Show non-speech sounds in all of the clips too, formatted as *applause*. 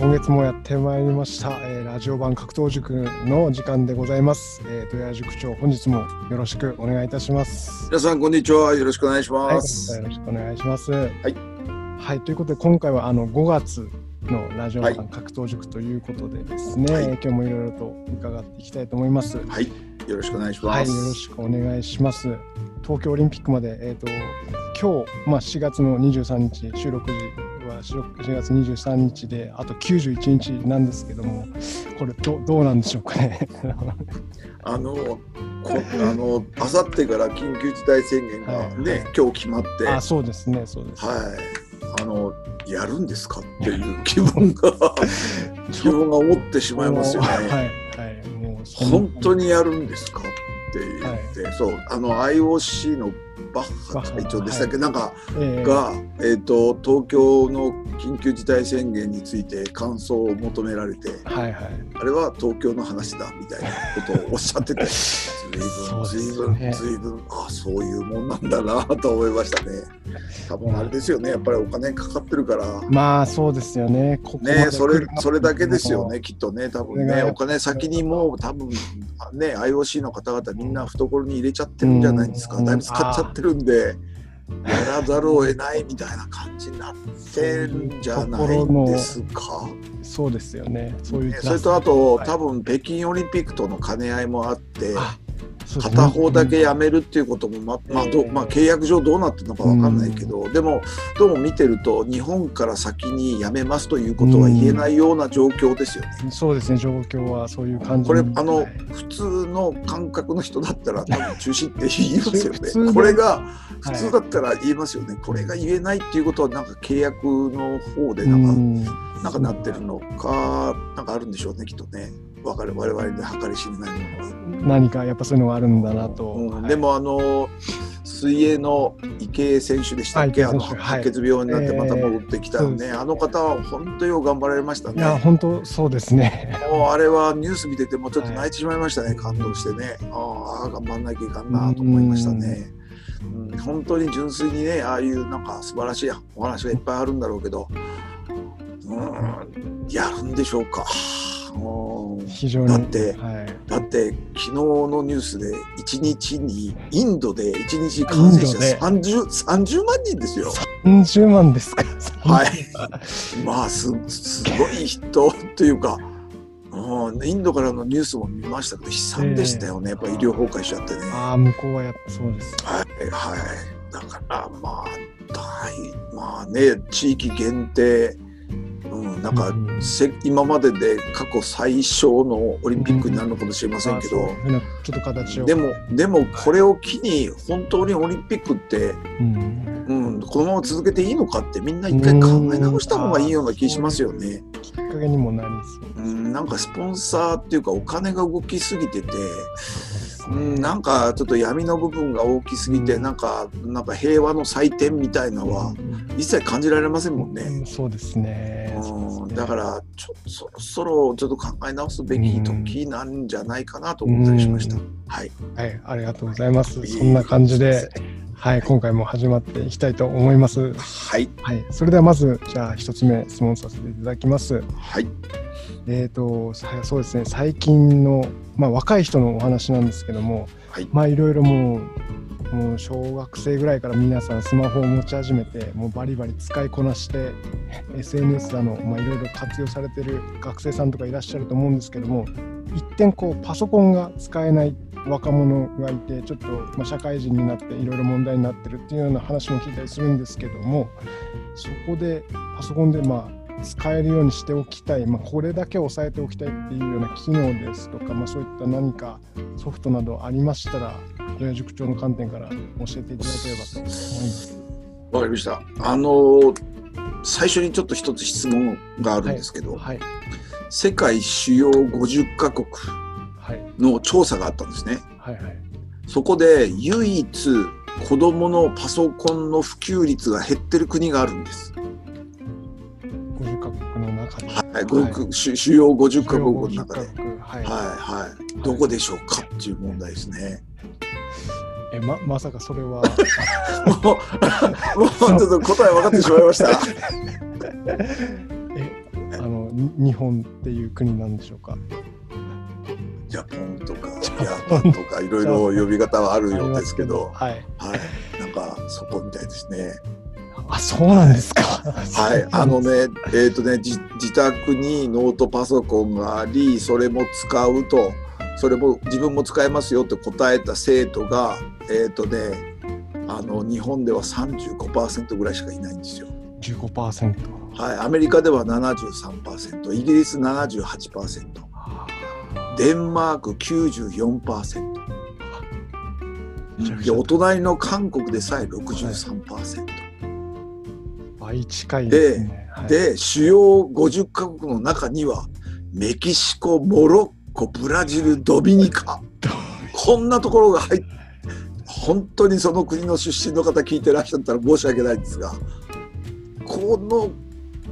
今月もやってまいりました、えーラジオ版格闘塾の時間でございます。えー、豊谷塾長、本日もよろしくお願いいたします。皆さんこんにちはよろしくお願いしはい、ます。よろしくお願いします。はいいはい、ということで、今回はあの5月のラジオ版はい格闘塾ということでですね、はい今日もいろいろと伺っていきたいと思います。はい、よろしくお願いしはい、ます。よろしくお願いします。東京オリンピックまで、えっ、と、今日、まあ、4月の23日、収録時は4月23日で、あと91日なんですけども、これど、どうなんでしょうかね。あのこあの明後日から緊急事態宣言がね、はい今日決まって、あ、はい、そうですね、そうです。あのやるんですかっていう *laughs* 気分が *laughs* 気分が思ってしまいますよね。はい、はい、もう本当にやるんですかって言って、そうあの IOC のバッハ会長でしたっけ、なんかえーが、えー、と東京の緊急事態宣言について感想を求められてはいはい。あれは東京の話だみたいなことをおっしゃってて随分そうです随分随分あそういうもんなんだなと思いましたね。多分あれですよね。やっぱりお金かかってるから。まあそうですよね。ここねそれそれだけですよね。きっとね。多分ねお金先にもう多分ね IOC の方々みんな懐に入れちゃってるんじゃないですか。うん。だいぶ使っちゃってるんでやらざるを得ないみたいな感じになってるんじゃないんですか？そうですよね。そういう。ねそれとあと、はい多分北京オリンピックとの兼ね合いもあって片方だけ辞めるっていうこともままあどええまあ、契約上どうなってるのかわかんないけど、でもどうも見てると日本から先に辞めますということは言えないような状況ですよね。そうですね、状況はそういう感じこれにあのはい普通の感覚の人だったら多分中止って言いますよね。*laughs* これがはい普通だったら言いますよね。これが言えないっていうことはなんか契約の方でうなんかんなんかなってるのか、なんかあるんでしょうね、きっとね。わかる、我々で計り知れないもの何かやっぱそういうのがあるんだなと。は。うんはいでも、あの、水泳の池江選手でしたっけ、はいあの白血病になってまた戻ってきたね、えーあの方は本当よく頑張られましたいや、ね。本当そうですね。もうあれはニュース見ててもちょっと泣いてしまいましたね、感動してね。ああ、頑張んなきゃいかんなと思いましたね。うん、本当に純粋にね、ああいうなんか素晴らしいお話がいっぱいあるんだろうけど、うん、やるんでしょうか。うん非常に。だってはい。だって昨日のニュースで1日にインドで1日感染者インドで 30, 30万人ですよ。30万ですか。はい。まあすすごい人というか、うん、インドからのニュースも見ましたけど悲惨でしたよね。やっぱ医療崩壊しちゃってね。ああ、向こうはやっぱそうです。はいはい。だからまあ大まあね地域限定、うん、なんかうんせ今までで過去最小のオリンピックになるのかもしれませんけど。ちょっと形を。でも、でもこれを機に本当にオリンピックって、うん、うん、このまま続けていいのかってみんな一回考え直した方がいいような気しますよね。きっかけにもなりそううん、なんかスポンサーっていうかお金が動きすぎてて。うん、なんかちょっと闇の部分が大きすぎて、うんなんかなんか平和の祭典みたいのは一切感じられませんもんね。うんそうですね。うん、ねだからちょそろそろちょっと考え直すべき時なんじゃないかなと思ったりしました。うんはい。はい、ありがとうございます。そんな感じで、はい、今回も始まっていきたいと思います。はい。はい、それではまず、じゃあ一つ目質問させていただきます。はい。えっ、と、さそうですね、最近の、まあ、若い人のお話なんですけども、はい。まあ、いろいろもう、もう小学生ぐらいから皆さんスマホを持ち始めて、もうバリバリ使いこなして、SNS だの、まあ、いろいろ活用されてる学生さんとかいらっしゃると思うんですけども、一点こうパソコンが使えない若者がいて、ちょっと、まあ、社会人になっていろいろ問題になってるっていうような話も聞いたりするんですけども、そこでパソコンでまあ使えるようにしておきたい、まあ、これだけ押さえておきたいっていうような機能ですとか、まあ、そういった何かソフトなどありましたら、親塾長の観点から教えていただければと思います。わかりました。あの最初にちょっと一つ質問があるんですけど、はい、世界主要50カ国はい、の調査があったんですね。はい、はい。そこで唯一子供のパソコンの普及率が減ってる国があるんです。50カ国の中で。はい、ご主主要50カ国の中で。50カ国はい。はいはい。どこでしょうか？っていう問題ですね。え、ま、まさかそれは、*laughs* もう、もうちょっと答え分かってしまいました。*laughs* え、あの、に日本っていう国なんでしょうか？ジャポンとかジャパンとかいろいろ呼び方はあるようですけど、はい。はい、なんかそこみたいですね。あ、そうなんですか。はい、*laughs* あのね、えっ、とね、じ自宅にノートパソコンがあり、それも使うと、それも自分も使えますよって答えた生徒が、えっ、とね、あの日本では35%ぐらいしかいないんですよ。15%。はい、アメリカでは73%、イギリス78%、デンマーク94%。でお隣の韓国でさえ63%、倍近いですね。はい、で主要50カ国の中にはメキシコモロッコブラジルドミニカ。こんなところが入って本当にその国の出身の方聞いてらっしゃったら申し訳ないんですがこの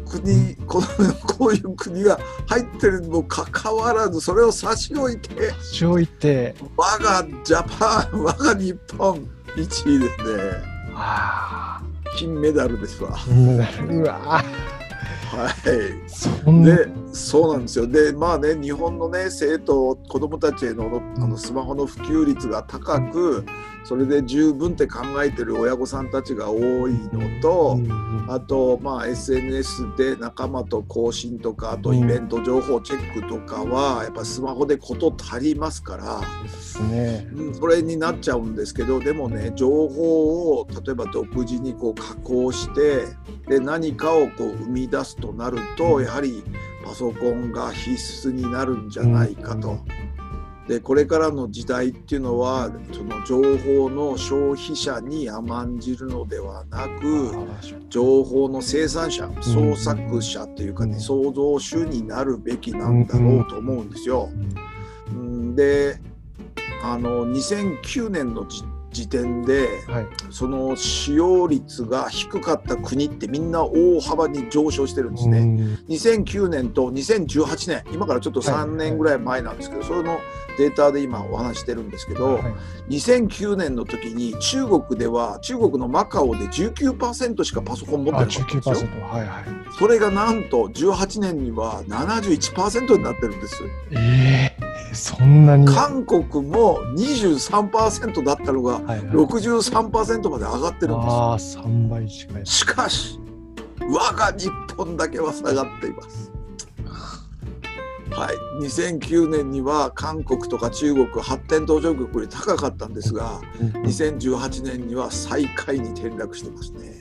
国この *laughs* こういう国が入ってるにもかかわらずそれを差し置いて差し置いて。我がジャパン我が日本1位ですね。あ金メダルですわ。うわはいでそうなんですよでまあね日本のね生徒子どもたちへのあのスマホの普及率が高くそれで十分って考えてる親御さんたちが多いのと、あとまあ SNS で仲間と更新とかあとイベント情報チェックとかはやっぱスマホで事足りますから。ね。うん、それになっちゃうんですけどでもね情報を例えば独自にこう加工してで何かをこう生み出すとなるとやはりパソコンが必須になるんじゃないかと。でこれからの時代っていうのはその情報の消費者に甘んじるのではなく情報の生産者創作者っていうかねうん。創造主になるべきなんだろうと思うんですよ。うん。であの2009年の時時点ではい。その使用率が低かった国ってみんな大幅に上昇してるんですね。うん2009年と2018年今からちょっと3年ぐらい前なんですけど、それのデータで今お話ししてるんですけど、はい2009年の時に中国では中国のマカオで19%しかパソコン持ってあ、なかったんですよ。19%。はいはい。それがなんと18年には71%になってるんです。ええそんなに。韓国も23%だったのがはいはい63%まで上がってるんですよああ、3倍近い。しかし我が日本だけは下がっています。はい、2009年には韓国とか中国発展途上国より高かったんですが2018年には最下位に転落してますね。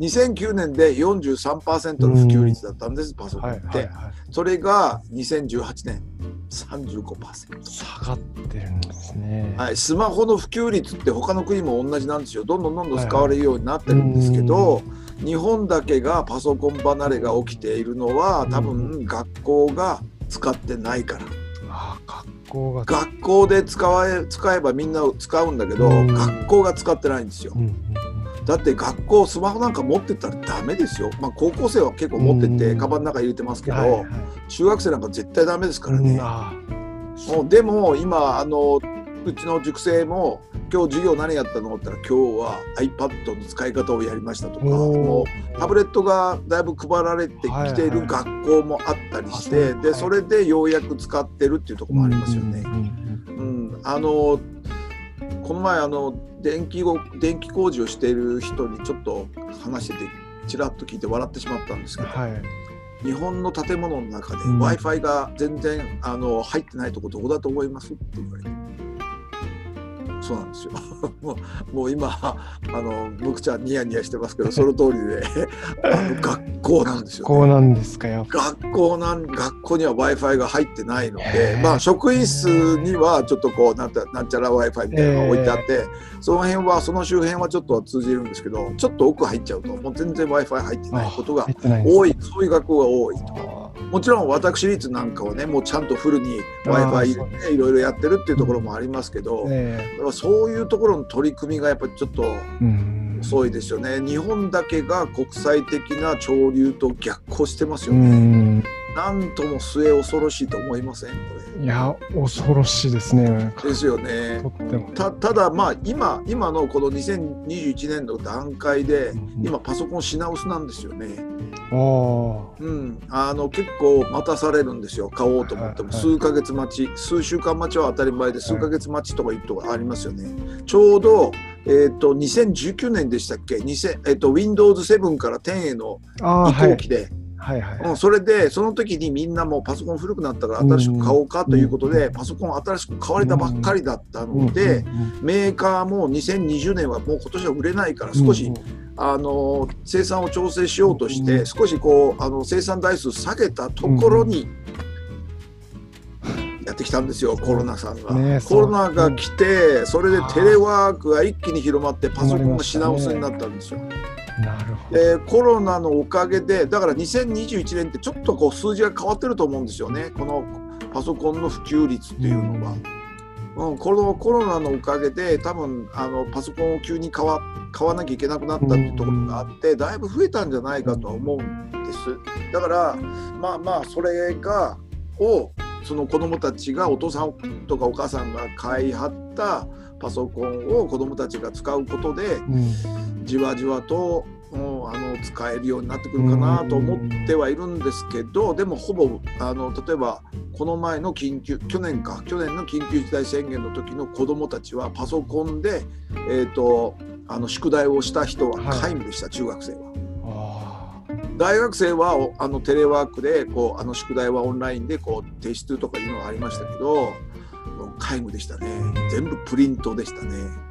2009年で43%の普及率だったんです、パソコンはいって。はいはい。それが2018年35%。下がってるんですね。はい、スマホの普及率って他の国も同じなんですよどんどんどんどん使われるようになってるんですけど、日本だけがパソコン離れが起きているのは多分学校が使ってないからああ、学校が。学校で使え使えばみんな使うんだけど、うん学校が使ってないんですようんうんだって学校スマホなんか持ってったらダメですよ。まあ高校生は結構持ってってうん。カバンの中入れてますけど、うんはいはい。中学生なんか絶対ダメですからね、もうでも今あのうちの塾生も今日授業何やったのって言ったら今日は iPad の使い方をやりましたとかもうタブレットがだいぶ配られてきている学校もあったりして、ではいはい。それでようやく使ってるっていうところもありますよね。うんうん。うん、あのこの前あの電気ご電気工事をしている人にちょっと話しててちらっと聞いて笑ってしまったんですけど、はい。日本の建物の中でうん。W i f i が全然あの入ってないとこどこだと思います？って言われてそうなんですよ。*laughs* もうもう今あの僕ちゃんニヤニヤしてますけどその通りで *laughs* あの学校なんですよ、こうなんですか、やっぱ。学校なん学校には w i f i が入ってないのへで、ーまあ、職員室にはちょっとこうなんたなんちゃら w i f i みたいなのが置いてあって、その辺はその周辺はちょっとは通じるんですけどちょっと奥入っちゃうともう全然 w i f i 入ってないことが多い。そういう学校が多いと。あもちろん私立なんかはねもうちゃんとフルに w i f i 入れていろいろやってるっていうところもありますけど、からそういうところの取り組みがやっぱりちょっと遅いですよね。日本だけが国際的な潮流と逆行してますうよね。んなんとも末恐ろしいと思いません？こいや恐ろしいですね。れですよねと。っても。たただまあ今今のこの2021年の段階でうん今パソコン品薄なんですよね。ああ。うん、あの結構待たされるんですよ買おうと思ってもはい数ヶ月待ち数週間待ちは当たり前で数ヶ月待ちとかいうとこありますよね。ちょうど、えー、と2019年でしたっけ、2000えー、と Windows7 から10への移はい。行期で、はいはい。うん、それでその時にみんなもうパソコン古くなったから新しく買おうかということで、パソコン新しく買われたばっかりだったので、メーカーも2020年はもう今年は売れないから少し、うん。あの生産を調整しようとして、うん。少しこうあの生産台数下げたところにやってきたんですよ、コロナさんが。ねコロナが来て、それでテレワークが一気に広まって、パソコンが品薄になったんですよ。なるほど。でコロナのおかげで、だから2021年ってちょっとこう数字が変わってると思うんですよね、このパソコンの普及率っていうのは。うん、このコロナのおかげで多分あのパソコンを急に買わ買わなきゃいけなくなったっていうところがあって、だいぶ増えたんじゃないかとは思うんです。だからまあまあそれがをその子どもたちがお父さんとかお母さんが買い張ったパソコンを子どもたちが使うことでうんじわじわと、うんあの使えるようになってくるかなと思ってはいるんですけど、でもほぼあの例えばこの前の緊急去年か去年の緊急事態宣言の時の子どもたちはパソコンで、えー、とあの宿題をした人ははい。皆無でした、中学生は。あ大学生はおあのテレワークでこうあの宿題はオンラインでこう提出とかいうのがありましたけど皆無でしたね。全部プリントでしたね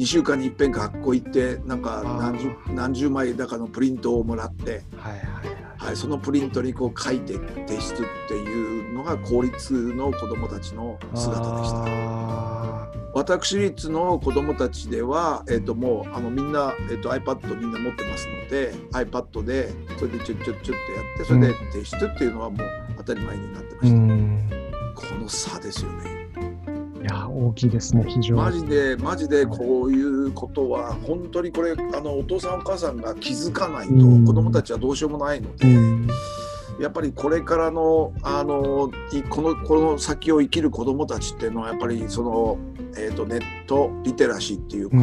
2週間に一遍学校行ってなんか何十何十枚だかのプリントをもらって、あ。はいはいはい。はい、そのプリントにこう書いて提出っていうのが公立の子どもたちの姿でした。あ私立の子どもたちでは、えっともうあのみんな、えっと iPad みんな持ってますので iPad でそれでちょちょちょっとやってそれで提出っていうのはもう当たり前になってました、ん。この差ですよねいや、大きいですね、非常に。マジでマジでこういうことは本当にこれあのお父さんお母さんが気づかないとうん子どもたちはどうしようもないのうで、ん。やっぱりこれからのあのいこのこの先を生きる子どもたちっていうのはやっぱりその、えー、とネットリテラシーっていうか、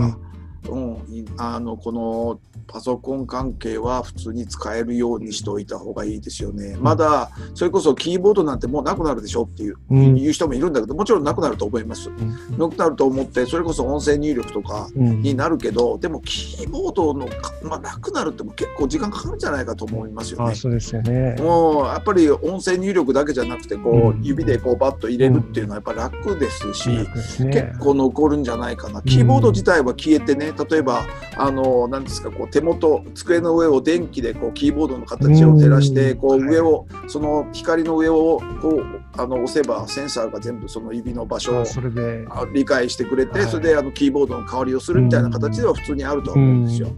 うんいあのこのパソコン関係は普通に使えるようにしておいた方がいいですよね。まだそれこそキーボードなんてもうなくなるでしょっていう,、うんいう人もいるんだけどもちろんなくなると思います。うんなくなると思ってそれこそ音声入力とかうんになるけどでもキーボードのか、まあ、なくなるっても結構時間かかるんじゃないかと思いますよねあ。そうですよね。もうやっぱり音声入力だけじゃなくてこう、うん指でこうバッと入れるっていうのはやっぱり楽ですし、結構残るんじゃないかな。キーボード自体は消えてね、例えばあの何ですかこう手元机の上を電気でこうキーボードの形を照らして、うん。こう上をその光の上をこうあの押せばセンサーが全部その指の場所を理解してくれて、はい。それであのキーボードの代わりをするみたいな形では普通にあるとは思うんですよ。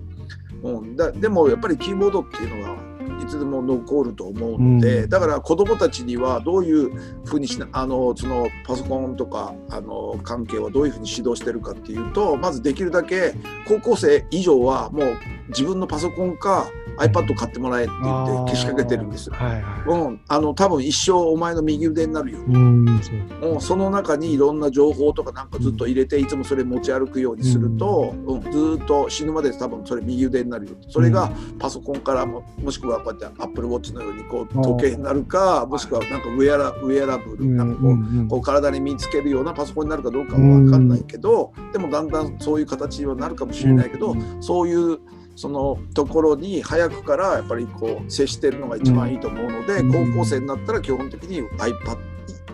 うん。だでもやっぱりキーボードっていうのはいつでも残ると思うので、うん。だから子どもたちにはどういうふうにしなあのそのパソコンとかあの関係はどういうふうに指導してるかっていうとまずできるだけ高校生以上はもう自分のパソコンか iPad 買ってもらえって言ってけしかけてるんですよ。はいはうん、あの多分一生お前の右腕になるよ。い。うん、そう。その中にいろんな情報とかなんかずっと入れていつもそれ持ち歩くようにすると、うん。ずーっと死ぬまで多分それ右腕になるよ。それがパソコンからももしくはこうやって Apple Watch のようにこう時計になるかもしくはなんかウェアラウェアラブルうん。なんかこう,、うんうんこう体に身につけるようなパソコンになるかどうかは分かんないけど、でもだんだんそういう形にはなるかもしれないけど、うん。そういうそのところに早くからやっぱりこう接してるのが一番いいと思うので、うん。高校生になったら基本的に iPad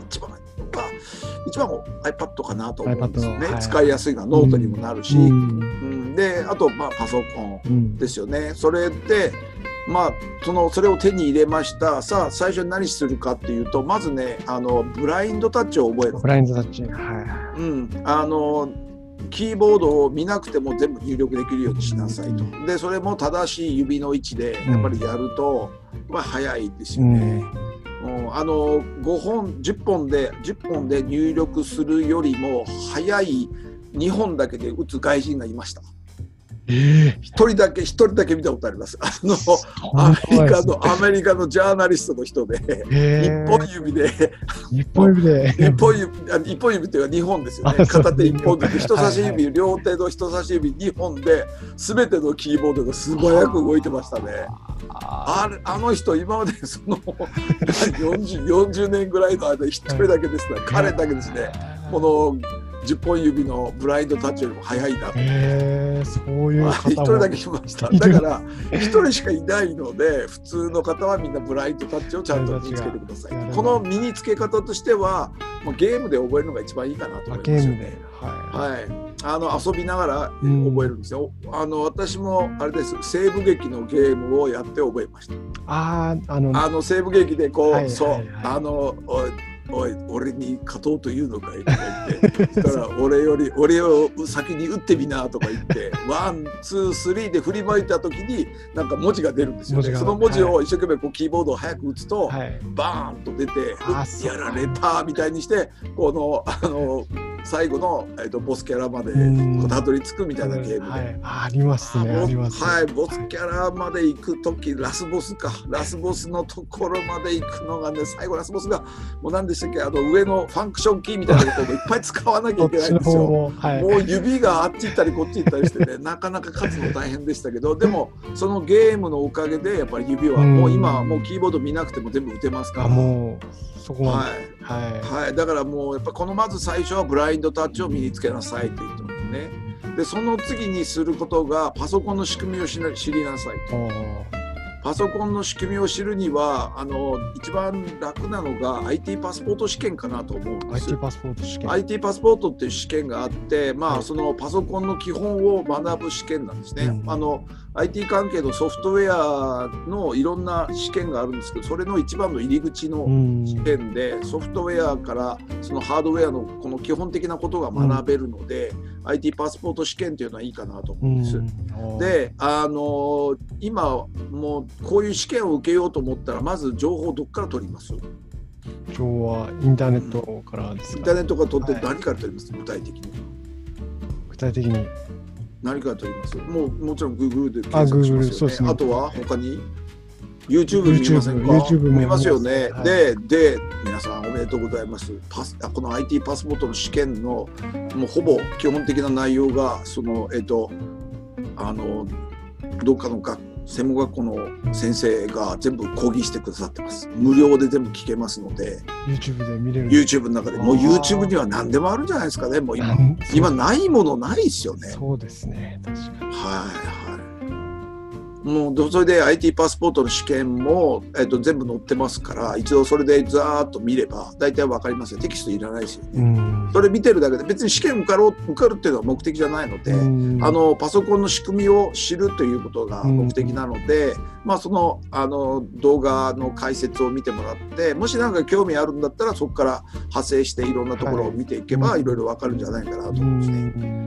一番が一番は iPad かなと思うんですよね、はい。使いやすいのはノートにもなるし、ううん。んであとまあパソコンうん。ですよね。それでまあそのそれを手に入れました。さあ最初に何するかっていうとまずねあのブラインドタッチを覚えろブラインドタッチ。はうん、あのキーボードを見なくても全部入力できるようにしなさいと。でそれも正しい指の位置でやっぱりやると、まあ早いですい。よね。うんあの5本10本で10本で入力するよりも早い2本だけで打つ外人がいました。え一人だけ一人だけ見たことあります。あのー、アメリカの、のアメリカのジャーナリストの人でえ一ー、本指で。一本指で。一本指あ一本指っていうか二本ですよね。片手一本で。人差しはい指両手の人差し指二本で全てのキーボードが素早く動いてましたね。ああれあの人今までその 40, 40年ぐらいの間一人だけですね、彼だけですね。この10本指のブラインドタッチよりも早いなえー、そういう一人だけいましただから一人しかいないので普通の方はみんなブラインドタッチをちゃんと身につけてくださいこの身につけ方としてはゲームで覚えるのが一番いいかなと思いますよね。。ははい、あの遊びながらうん覚えるんですよ。あの私もあれです西部劇のゲームをやって覚えました。い。ああ、あの、あの西部劇でこう、はいそう、はいはいあのおい俺に勝とうというのかい？とか言ってそしたら俺より俺を先に打ってみなとか言って one two three で振りまいた時になんか文字が出るんですよね。その文字を一生懸命こうキーボードを早く打つと、はい。バーンと出てやられたみたいにしてこのあの最後の、えっとボスキャラまでうんこうたどり着くみたいなゲームで。はい、あありますね、ああります。はい、ボスキャラまで行く時ラスボスかラスボスのところまで行くのがね最後ラスボスがもう何でしたっけ？あの上のファンクションキーみたいなことをいっぱい使わなきゃいけないんですよ。方も、はい。もう指があっち行ったりこっち行ったりしてね *laughs* なかなか勝つの大変でしたけどでもそのゲームのおかげでやっぱり指はうんもう今はもうキーボード見なくても全部打てますから。あ、もう、そこまはで。いははい、だからもうやっぱこのまず最初はブラインドタッチを身につけなさいと言ってますね。でその次にすることがパソコンの仕組みを知りなさいと。パソコンの仕組みを知るにはあの一番楽なのが IT パスポート試験かなと思うんです IT。パスポート試験。IT パスポートっていう試験があって、まあ、はいそのパソコンの基本を学ぶ試験なんですね。うんあの IT 関係のソフトウェアのいろんな試験があるんですけどそれの一番の入り口のうん。試験でソフトウェアからそのハードウェアのこの基本的なことが学べるので、IT パスポート試験っていうのはいいかなと思うんです。うん、で、あのー今もうこういう試験を受けようと思ったらまず情報をどっから取ります？今日はインターネットからですか？インターネットから取ってはい何から取ります？具体的に具体的に。何から取ります。もうもちろん Google であ検索します Google そうですね。よねあとは他に YouTube 見ませんか？YouTube も見ますよね、はい。でで皆さんおめでとうございます。パスあこの IT パスポートの試験のもうほぼ基本的な内容がそのえっ、とあのどっかの学専門学校の先生が全部講義してくださってます。無料で全部聞けますので。YouTube で見れる。YouTube の中で。もう YouTube には何でもあるんじゃないですかね。もう今今ないものないですよね。そうですね、確かに。はいはい。もうそれで IT パスポートの試験も、えっと、全部載ってますから一度それでざーっと見れば大体わかりますよテキストいらないですよね。うん。それ見てるだけで別に試験受かろう受かるっていうのは目的じゃないので、うんあのパソコンの仕組みを知るということが目的なので、まあ、そのあの動画の解説を見てもらってもし何か興味あるんだったらそこから派生していろんなところを見ていけば、はいい、ろいろわかるんじゃないかなとう思うんですね。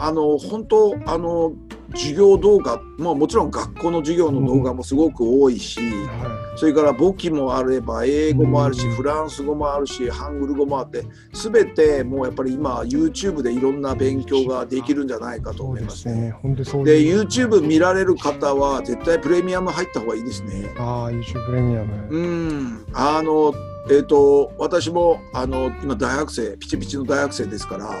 んうん、あの本当あの授業動画、まあ、もちろん学校の授業の動画もすごく多いし、はそれから簿記もあれば英語もあるし、うんフランス語もあるしハングル語もあって全てもうやっぱり今 YouTube でいろんな勉強ができるんじゃないかい。と思いますね。で。YouTube 見られる方は絶対プレミアム入った方がいいですね。ああ、YouTube プレミアム。うん、あのえっ、と私もあの今大学生ピチピチの大学生ですから。あ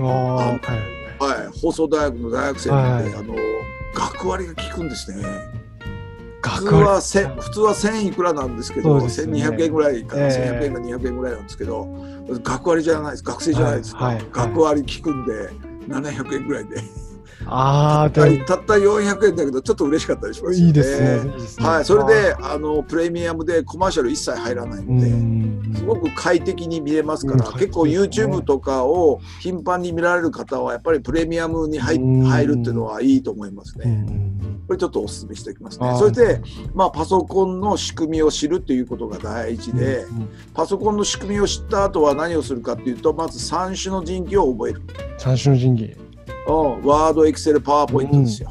あ、はい。はい、放送大学の大学生なんで、はい。あの学割が効くんですね。普通学割はせ普通は1000いくらなんですけど、ね。1200円ぐらいから、ええ。1100円か200円ぐらいなんですけど、学割じゃないです、学生じゃないですか。はい。はい。学割効くんで、700円ぐらいで。ああ、たたった400円だけど、ちょっと嬉しかったりしますよね。いいですね。はい、それであのプレミアムでコマーシャル一切入らないので、うん。すごく快適に見れますから、うん結構 YouTube とかを頻繁に見られる方はやっぱりプレミアムに入うん。入るっていうのはいいと思いますうね。ん。これちょっとお勧めしておきますね。そして、まあ、パソコンの仕組みを知るということが大事で、うん。パソコンの仕組みを知った後は何をするかっていうとまず三種の神器を覚える。三種の神器。うんワード、エクセル、パワーポイントですよ。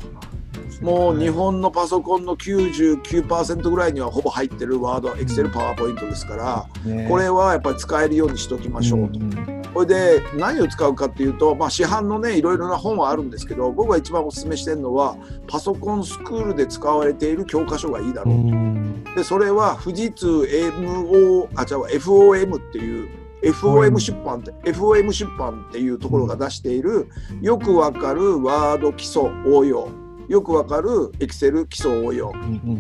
もう日はい本のパソコンの99%ぐらいにはほぼ入ってるワード、エクセル、パワーポイントですから、ねこれはやっぱり使えるようにしておきましょうと。んこれで何を使うかっていうと、まあ、市販のねいろいろな本はあるんですけど僕が一番おすすめしてるのはパソコンスクールで使われている教科書がいいだろうと。でそれは富士通 MO あ違う FOM っていう FOM 出版って FOM 出版っていうところが出しているよくわかるワード基礎応用。よくわかるエクセル基礎応用。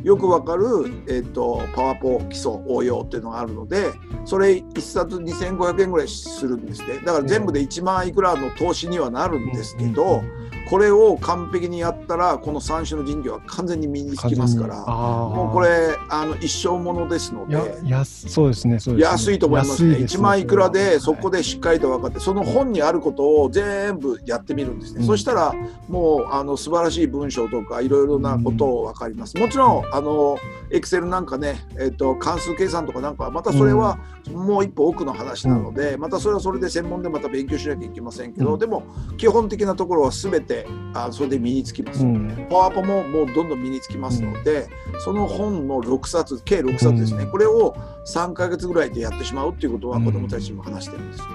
よくわかる、えーと、パワポ基礎応用っていうのがあるのでそれ1冊2500円ぐらいするんですね。だから全部で1万いくらの投資にはなるんですけど、これを完璧にやったらこの3種の神器は完全に身につきますから。もうこれあの一生ものですので。やそうですねね。安いと思いますね。1万いくらでそこでしっかりと分かってその本にあることを全部やってみるんですね、うん、そしたらもうあの素晴らしい文章とかいろいろなことを分かります、もちろんあのエクセルなんかね、えーと、関数計算とかなんかまたそれはもう一歩奥の話なので、またそれはそれで専門でまた勉強しなきゃいけませんけど、でも基本的なところは全てあそれで身につきます、うん、パワポももうどんどん身につきますので、その本の6冊計6冊ですね、これを3か月ぐらいでやってしまうっていうことは子どもたちにも話してるんですよ。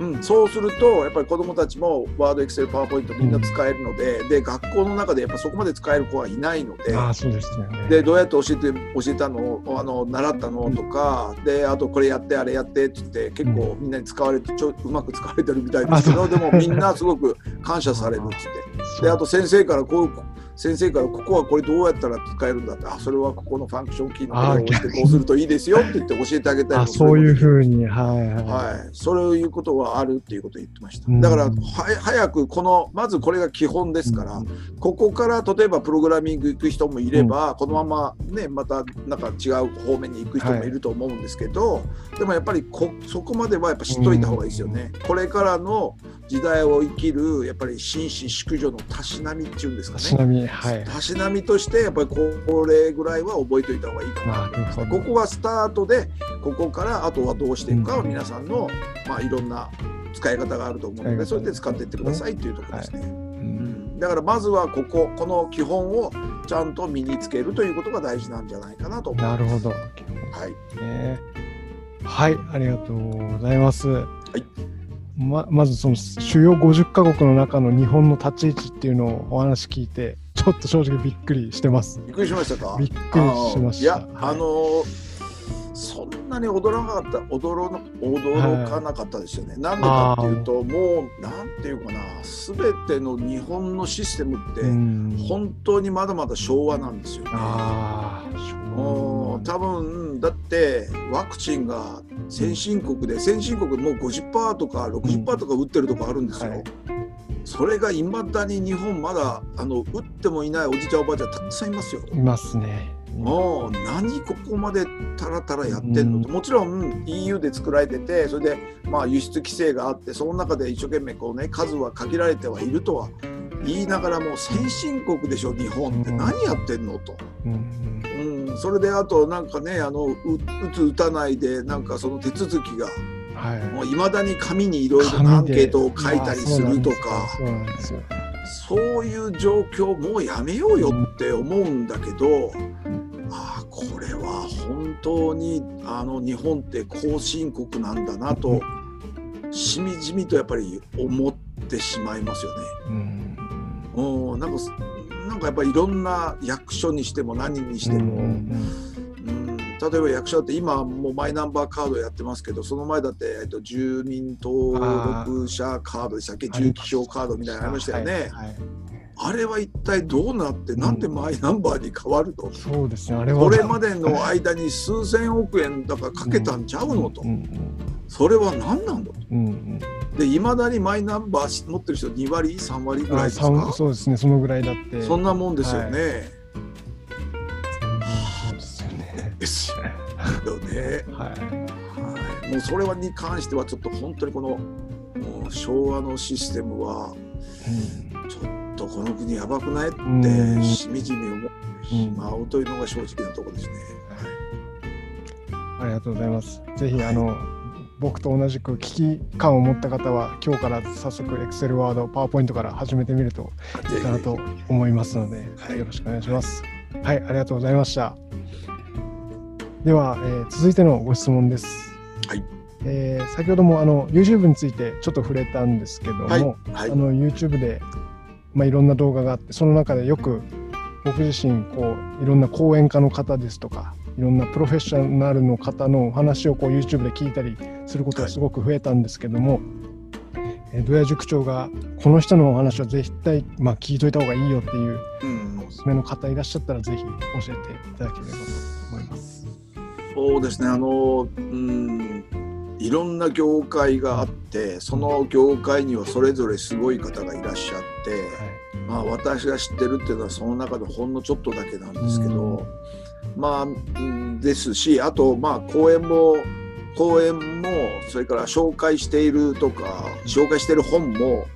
うん、そうするとやっぱり子どもたちもワードエクセルパワーポイントみんな使えるのでうん、で学校の中でやっぱそこまで使える子はいないので。あそうですよ、ね、でどうやって教えて教えたの？あの習ったの？とか、うん、であとこれやってあれやってって言って結構みんなに使われてちょうまく使われてるみたいですけどでもみんなすごく感謝されるっつって。であと先生からこう先生からここはこれどうやったら使えるんだってあそれはここのファンクションキーのこれを押してこうするといいですよって言って教えてあげたりもそういうふうにはい、はい、はい、そういうことはあるっていうことを言ってました。だからは早くこのまずこれが基本ですから、うん、ここから例えばプログラミング行く人もいれば、うん、このままねまたなんか違う方面に行く人もいると思うんですけど、はい、でもやっぱりこそこまではやっぱ知っといた方がいいですよね、これからの時代を生きるやっぱり紳士淑女のたしなみっていうんですかね。はい。たしなみとしてやっぱりこれぐらいは覚えておいた方がいいかなと思いここがスタートでここからあとはどうしていくかは皆さんの、まあいろんな使い方があると思うので、それで使っていってくださいっていうところですね。はい、うん、だからまずはこここの基本をちゃんと身につけるということが大事なんじゃないかなと思います。なるほど。はい。えー、はい、ありがとうございます。はい。ままずその主要50カ国の中の日本の立ち位置っていうのをお話聞いてちょっと正直びっくりしてます。びっくりしましたか？びっくりしました。いや、あのー、そんなに驚かなかった驚驚かなかったですよね、はい、なんでかっていうともうなんていうかな全ての日本のシステムって本当にまだまだ昭和なんですよね。あ昭和。多分だってワクチンが先進国で先進国もう50%とか60%とか打ってるとこあるんですよ。はい、それがいまだに日本まだあの打ってもいないおじちゃんおばあちゃんたくさんいますよ。いますね。もう何ここまでたらたらやってんのと、もちろん EU で作られててそれでまあ輸出規制があってその中で一生懸命こうね数は限られてはいるとは言いながらも先進国でしょ日本って何やってんのと。うんそれであとなんかねあの打つ打たないでなんかその手続きが、はい、もういまだに紙にいろいろなアンケートを書いたりするとか。そういう状況もうやめようよって思うんだけど、ああこれは本当にあの日本って後進国なんだなと、しみじみとやっぱり思ってしまいますよね。うん、なんかなんかやっぱりいろんな役所にしても何にしても、うん、例えば役所って今もうマイナンバーカードやってますけどその前だって、えっと、住民登録者カードでしたっけ？住基証カードみたいなのありましたよね。はいはいあれは一体どうなって、なんでマイナンバーに変わると、そうですね、あれは。これまでの間に数千億円だからかけたんちゃうのと、それは何なんだと？うんうん。でいまだにマイナンバー持ってる人2割3割ぐらいですか？そうですねそのぐらいだって。そんなもんですよね、はい、です。*laughs* よね、はい、はい、もうそれはに関してはちょっと本当にこの昭和のシステムは、うん、ちょっとこの国やばくないってしみじみ思ってしまうというのが正直なところですね、はい、ありがとうございます。ぜひあの僕と同じく危機感を持った方は今日から早速 Excel ワード、PowerPoint から始めてみるといいかなと思いますので、はい、よろしくお願いします。はい、ありがとうございました。では、えー、続いてのご質問です。はい。えー先ほどもあの YouTube についてちょっと触れたんですけども、はいはいあの YouTube で、まあ、いろんな動画があってその中でよく僕自身こういろんな講演家の方ですとかいろんなプロフェッショナルの方のお話をこう YouTube で聞いたりすることがすごく増えたんですけども、えー土屋塾長がこの人のお話は絶対、まあ、聞いといた方がいいよっていううんおすすめの方いらっしゃったらぜひ教えていただければと思います。そうですね。あのうんいろんな業界があってその業界にはそれぞれすごい方がいらっしゃって、はい。まあ、私が知ってるっていうのはその中のほんのちょっとだけなんですけど、まあうんですしあとまあ講演も講演もそれから紹介しているとか紹介している本も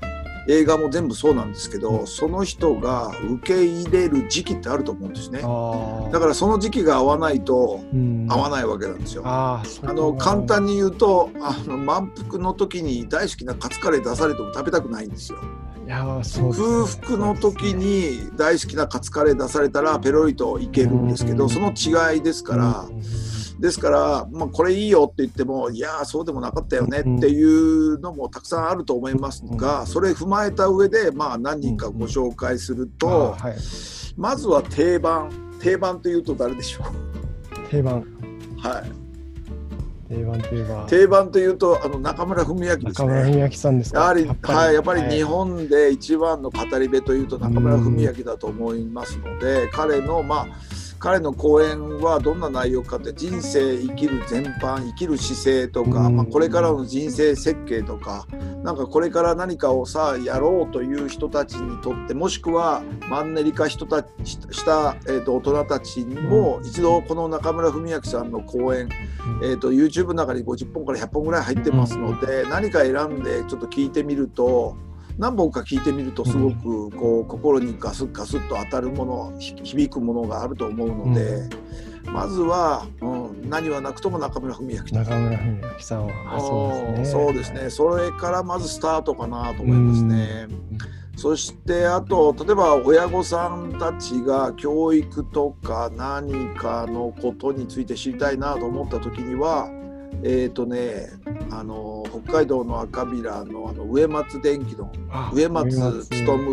映画も全部そうなんですけどその人が受け入れる時期ってあると思うんですね。あだからその時期が合わないとうん。合わないわけなんですよ。あの簡単に言うとあの満腹の時に大好きなカツカレー出されても食べたくないんですよ。いやーそうね。空腹の時に大好きなカツカレー出されたらペロリといけるんですけどうん。その違いですからうんですから、まあ、これいいよって言ってもいやーそうでもなかったよねっていうのもたくさんあると思いますがそれ踏まえた上でまあ何人かご紹介するとまずは定番。定番というと誰でしょ定番。うはい。定番といえば。定番というとあの中村文明ですね。中村文明さんですか？やはり。はい、やっぱりはい。日本で一番の語り部というと中村文明だと思いますので、彼のまあ彼の講演はどんな内容かって人生生きる全般生きる姿勢とか、うん。まあ、これからの人生設計とかなんかこれから何かをさあやろうという人たちにとってもしくはマンネリ化人たちした、えー、と大人たちにも一度この中村文明さんの講演えー、と YouTube の中に50本から100本ぐらい入ってますので、何か選んでちょっと聞いてみると何本か聞いてみるとすごくこう心にガスッガスッと当たるものひ響くものがあると思うので、まずは、うん、何はなくとも中村文明と。中村文明さんはあそうですね。そうですね。それからまずスタートかなと思いますね。そしてあと例えば親御さんたちが教育とか何かのことについて知りたいなと思った時にはえっ、とねあの北海道の赤平のあの植松電機のあ植松努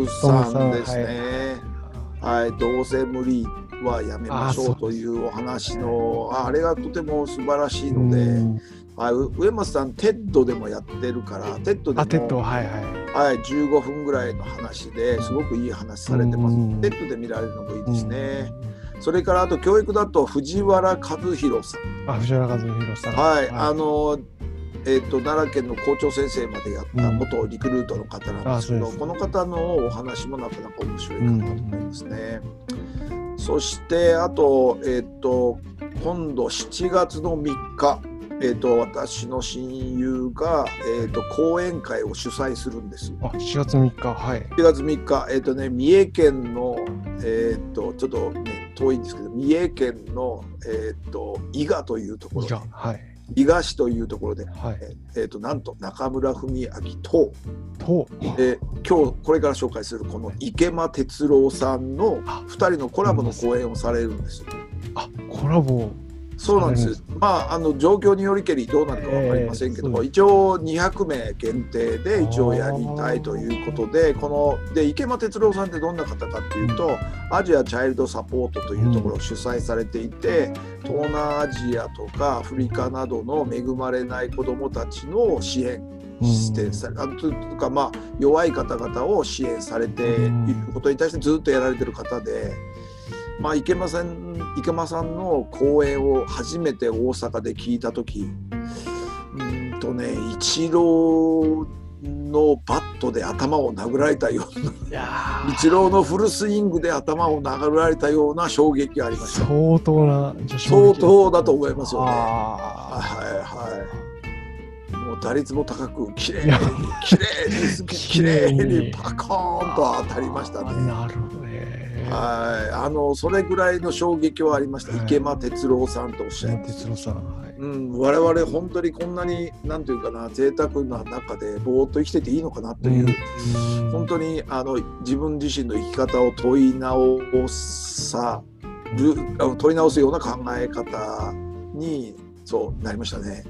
さんですはい。ね。はい、どうせ無理はやめましょうう。というお話のああれがとても素晴らしいので、うん。はい、植松さんテッドでもやってるからテッドでもはいはい。はい、15分ぐらいの話ですごくいい話されてます。うん。 TED で見られるのもいいですね。それからあと教育だと藤原和弘さん、あ藤原和弘さん。はい、あのえっ、と奈良県の校長先生までやったうん。元リクルートの方なんですけど、うです。この方のお話もなかなか面白いかなと思いますね。そしてあとえっ、と今度7月の3日。えー、と私の親友が、えー、と講演会を主催するんです。あ4月3日。はい。7月3日、えっ、とね、三重県の、えっ、と、ちょっとね、遠いんですけど、三重県の、えっ、と、伊賀というところいでやはい。伊賀市というところで、はい。えっ、と、なんと中村文明と、と。で、今日これから紹介するこの池間哲郎さんのあ2人のコラボの講演をされるんです。あコラボそうなんです。さ。まあ、あの状況によりけりどうなるかわかりませんけども、えー一応200名限定で一応やりたいということで、こので池間哲郎さんってどんな方かっていうと、アジアチャイルドサポートというところを主催されていて、東南アジアとかアフリカなどの恵まれない子どもたちの支援してさあというか、まあ、弱い方々を支援されていることに対してずっとやられてる方で。まあ、池間さん池間さんの講演を初めて大阪で聞いた時うーんとねイチローのバットで頭を殴られたようなイチローのフルスイングで頭を殴られたような衝撃がありました相当な相撃当だと思いますよね。あはいはい。もう打率も高く、綺麗にいや、綺麗に、綺綺麗麗ににパコーンと当たりましたーね。なるほどねはい、あのそれぐらいの衝撃はありました。はい。池間哲郎さんとおっしゃい。哲郎さんはい。うん、我々本当にこんなになんていうかな贅沢な中でぼーっと生きてていいのかなという、うん。本当にあの自分自身の生き方を問い直さる問い直すような考え方にそうなりましたね。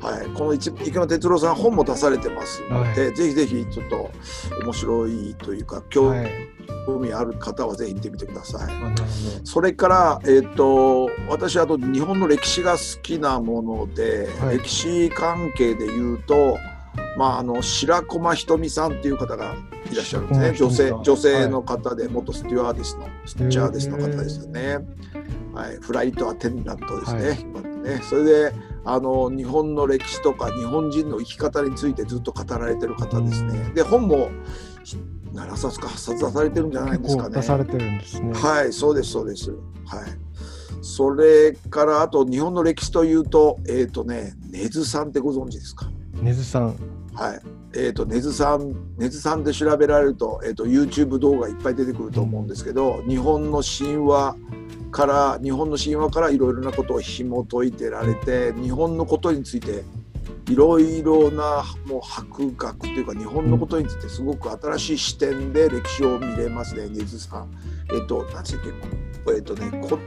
はい、この一池野哲郎さん本も出されてますので、はぜひぜひちょっと面白いというか興はい。味ある方はぜひ見てみてください。それから、えっと私あと日本の歴史が好きなもので、はい歴史関係で言うと、まあ、あの白駒ひとみさんっていう方がいらっしゃるんですね女性女性の方で、元スチュワーデスのスチュワーデスの方ですよね。はい、フライトアテンダントですね。はい今ねそれであの日本の歴史とか日本人の生き方についてずっと語られてる方ですね。で本も7冊か8冊出されてるんじゃないど。ですかね。出されてるんですね。はい、そうです、そうです。はい。それから、あと日本の歴史というと、えっ、とね、根津さんってご存知ですか？根津さん。はい。えっ、と、根津さん、根津さんで調べられると、えっ、と、YouTube 動画いっぱい出てくると思うんですけど、日本の神話から、日本の神話からいろいろなことを紐解いてられて、日本のことについて。いろいろなもう博学というか日本のことについてすごく新しい視点で歴史を見れますね、根津さん。えっ、と、何でしたっけ、えっ、とね、こ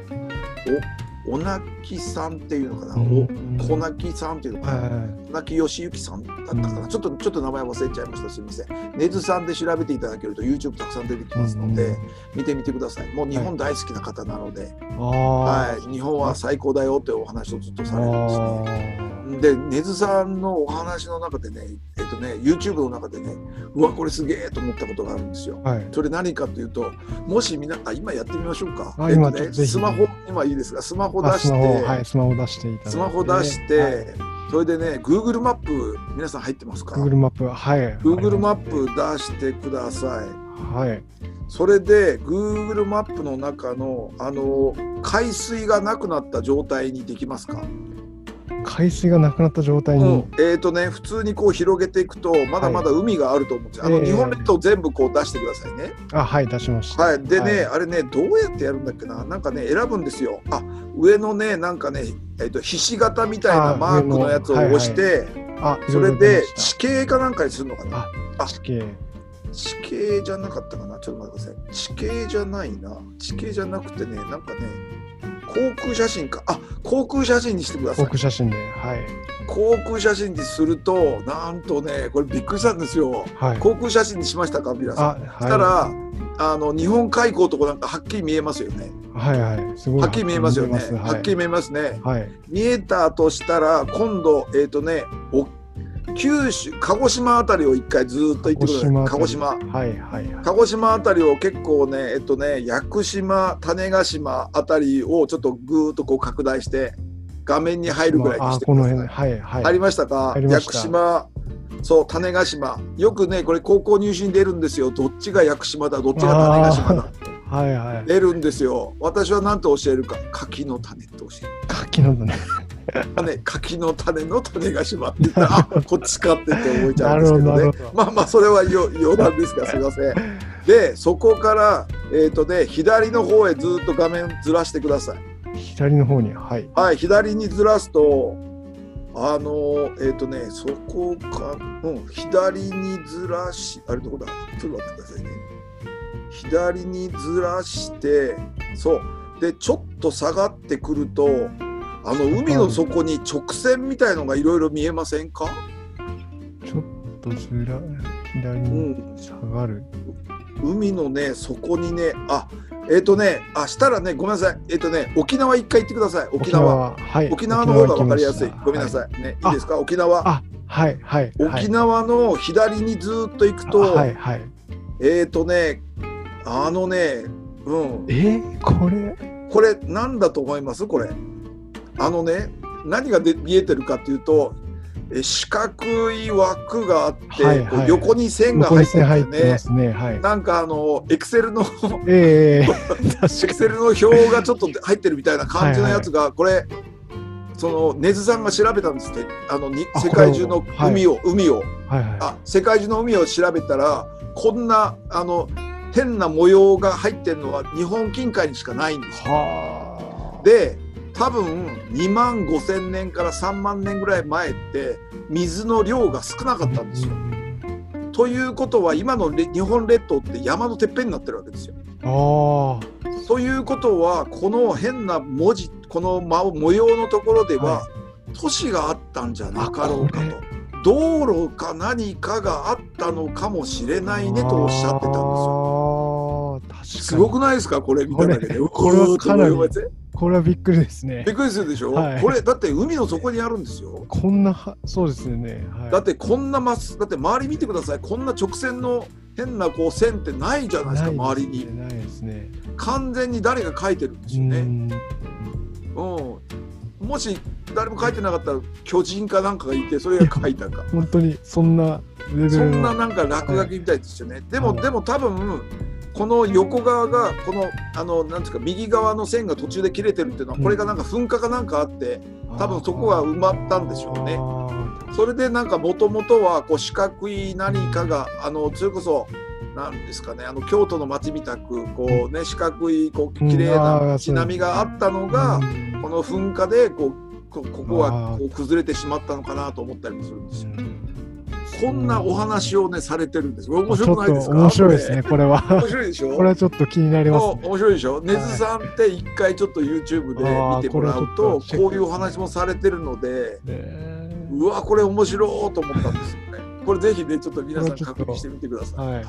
お、おなきさんっていうのかな、うん。お、こなきさんっていうのかな、は小泣義行さんだったかな、うん。ちょっとちょっと名前忘れちゃいました。すみません。根津さんで調べていただけると YouTube たくさん出てきますので、うん見てみてください。もう日本大好きな方なので、はい。日本は最高だよというお話をずっとあ。されてますね。あで根津さんのお話の中でねえっとね YouTube の中でねうわこれすげえと思ったことがあるんですよあ。はい。それ何かというともしみんなあ今やってみましょうかあえっとねスマホ今いいですか？スマホ出して、はい、スマホ出して。スマホ出して、はいそれでね Google マップ皆さん入ってますか？Google マップ、はい。Google マップ出してください。はい。それで Google マップの中のあの海水がなくなった状態にできますか、海水がなくなった状態に。うん、えっ、とね普通にこう広げていくとまだまだ海があると思うんですよ。あのええ日本列島全部こう出してくださいね。あ、はい、出しました。はい。でね、はいあれねどうやってやるんだっけな？なんかね選ぶんですよ。あ上のねなんかねえっ、とひし形みたいなあマークのやつを押して、あ、それいろいろ出で地形かなんかにするのかな？あ地形。地形じゃなかったかな？ちょっと待ってください地形じゃないな地形じゃなくてねなんかね航空写真かあ航空写真にしてくださ航い空写真で。はい。航空写真にするとなんとねこれびっくりしたんですよはい。航空写真にしましたか？皆さんあ、はい。そしたらあの日本海溝とこなんかはっきり見えますよねはいはい。すごい。はっきり見えますよね見えはっきり見えますねはい。見えたとしたら今度えっ、とねお九州鹿児島あたりを一回ずーっと行ってください。鹿児島はいはいはい。鹿児島あたりを結構ねえっとね屋久島種子島あたりをちょっとぐーっとこう拡大して画面に入るぐらいにあしてください。この辺。はいはい。ありましたか？屋久島。そう種子島。よくねこれ高校入試に出るんですよ。どっちが屋久島だ？どっちが種子島だ？*laughs* はいはい。出るんですよ。私は何と教えるか？柿の種って教える。柿のね。種柿の種の種子島ってた。こっちかってって思えちゃうんですけどね。まあまあそれはよ余談ですからすいません。でそこからえっ、とね左の方へずっと画面ずらしてください。左の方に。はい。はい左にずらすとあのえっ、とねそこかうん左にずらしあれどこだ？ちょっと待ってくださいね。左にずらしてそう。でちょっと下がってくるとあの海の底に直線みたいのがいろいろ見えませんか、ちょっとずら、左うにん、下がる。海のね底にねあえっ、とねあしたらねごめんなさい。えっ、とね沖縄一回行ってください。沖縄。はい。沖縄の方が分かりやすい。ごめんなさい、ねいいですか？沖縄。あ、はいはい。沖縄の左にずっと行くと、はいはい。えっ、とねあのねうん。え？ー、これ？これ何だと思います？これあのね何がで見えてるかっていうとえ四角い枠があって、はいはい横に線が入ってるねますね。はい。なんかあのエクセルのええ *laughs* ー。エクセルの表がちょっと入ってるみたいな感じのやつが、これその根津さんが調べたんですってあのにあ世界中のこれをはい海を、海をに。はいはい。あ世界中の海を調べたらこんなあの変な模様が入ってるのは日本近海にしかないんです。で多分2万5千年から3万年ぐらい前って水の量が少なかったんですよ。ということは今のれ日本列島って山のてっぺんになってるわけですよ。ああ。ということはこの変な文字この模模様のところでは、は都市があったんじゃなかろうかと道路か何かがあったのかもしれないねとおっしゃってたんですよ。すごくないですか？これ見ただけで。これはかなりこれはびっくりですね。びっくりするでしょ、はい。これだって海の底にあるんですよ。こんなはそうですよね、はい、だってこんなまっすだって周り見てください。こんな直線の変なこう線ってないじゃないですか周りに。ないですね。完全に誰が書いてるんですよね。うん。うん、もし誰も書いてなかったら巨人かなんかがいてそれが書いたか。本当にそんなそんななんか落書きみたいですよね。でも、はい。でも多分この横側がこのあのなんですか右側の線が途中で切れてるっていうのはこれがなんか噴火かなんかあって多分そこが埋まったんでしょうね。ねそれでなんかもともとはこう四角い何かがあのそれこそなんですかねあの京都の街みたくこうね四角いこう綺麗な街並みがあったのがこの噴火でこうこここはこう崩れてしまったのかなと思ったりもするんですよ。うんこんなお話をねされてるんです。面白くないですか？面白いですねこれは。面白いでしょ？*laughs* これはちょっと気になりますお面白いでしょ？根津さんって一回ちょっと YouTube で見てもらうとこういうお話もされてるので、ねうわこれ面白いと思ったんですよね。これぜひねちょっと皆さん確認してみてください。はい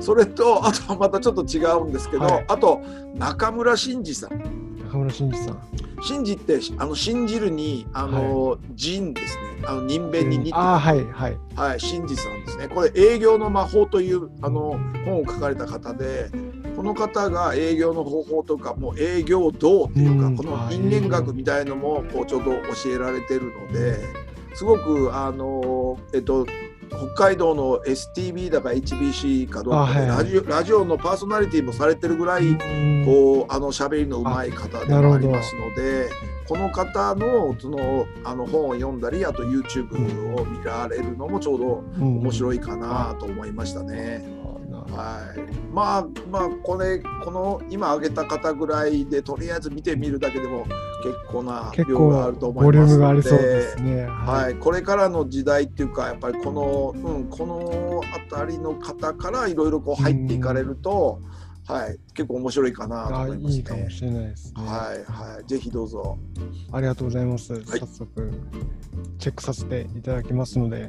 それとあとはまたちょっと違うんですけど、はいあと中村真二さん。中村真二さん。真二ってあの信じるにあの、人ですね。あの人弁に似てああはいはい。はい、真二さんですね。これ営業の魔法というあの本を書かれた方で、この方が営業の方法とかもう営業道っていうか、うん。この人間学みたいのもこうちょうど教えられてるので、すごくあのえっと北海道の STB だか HBC かどうかで、あはい。はいラジオラジオのパーソナリティもされてるぐらい、うん。こうあの喋りのうまい方でもありますのでこの方のそのあの本を読んだりあと YouTube を見られるのもちょうどうん。面白いかなと思いましたね。はい、まあまあこれこの今挙げた方ぐらいでとりあえず見てみるだけでも結構な結量があると思いますのムがありそうでですね。はい、これからの時代っていうかやっぱりこの、うん、この辺りの方からいろいろこう入っていかれると、はい、結構面白いかなとあ思いますねいいかも。しれないですね。はいはい、ぜひどうぞ。ありがとうございます。早速チェックさせていただきますので。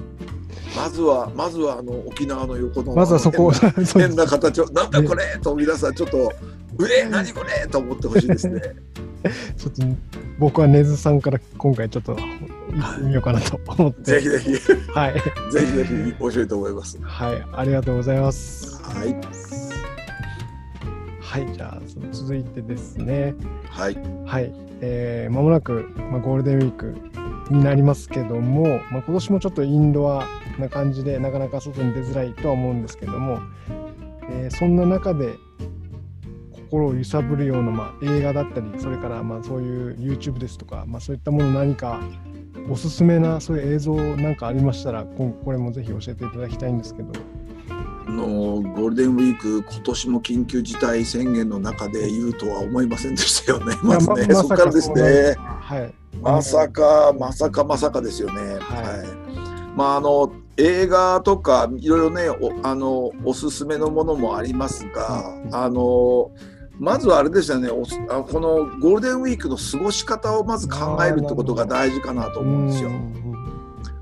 まずはまずはあの沖縄の横のまずはそこ *laughs* 変な形をなんだこれと皆さんちょっと「うえ何これ!」と思ってほしいですね。ちょっと僕は根津さんから今回ちょっと行ってみようかなと思って。ぜひぜひ。ぜはい。ひぜひ面白いと思います。はい。ありがとうございます。はい。はい。じゃあ続いてですね。はい。はい、えー、間もなく、まあ、ゴールデンウィークになりますけども、まあ、今年もちょっとインドアな感じでなかなか外に出づらいとは思うんですけども、えーそんな中で心を揺さぶるような、まあ、映画だったりそれからまあそういう YouTube ですとか、まあ、そういったもの何かおすすめなそういう映像なんかありましたらここれもぜひ教えていただきたいんですけどあのゴールデンウィーク今年も緊急事態宣言の中で言うとは思いませんでしたよね。まずね、まそこからですね。はいまさかまさかまさかですよね。はい。まああの映画とかいろいろねおあのおすすめのものもありますが、うんあのまずはあれですよね。おすあこのゴールデンウィークの過ごし方をまず考えるってことが大事かなと思うんですよ。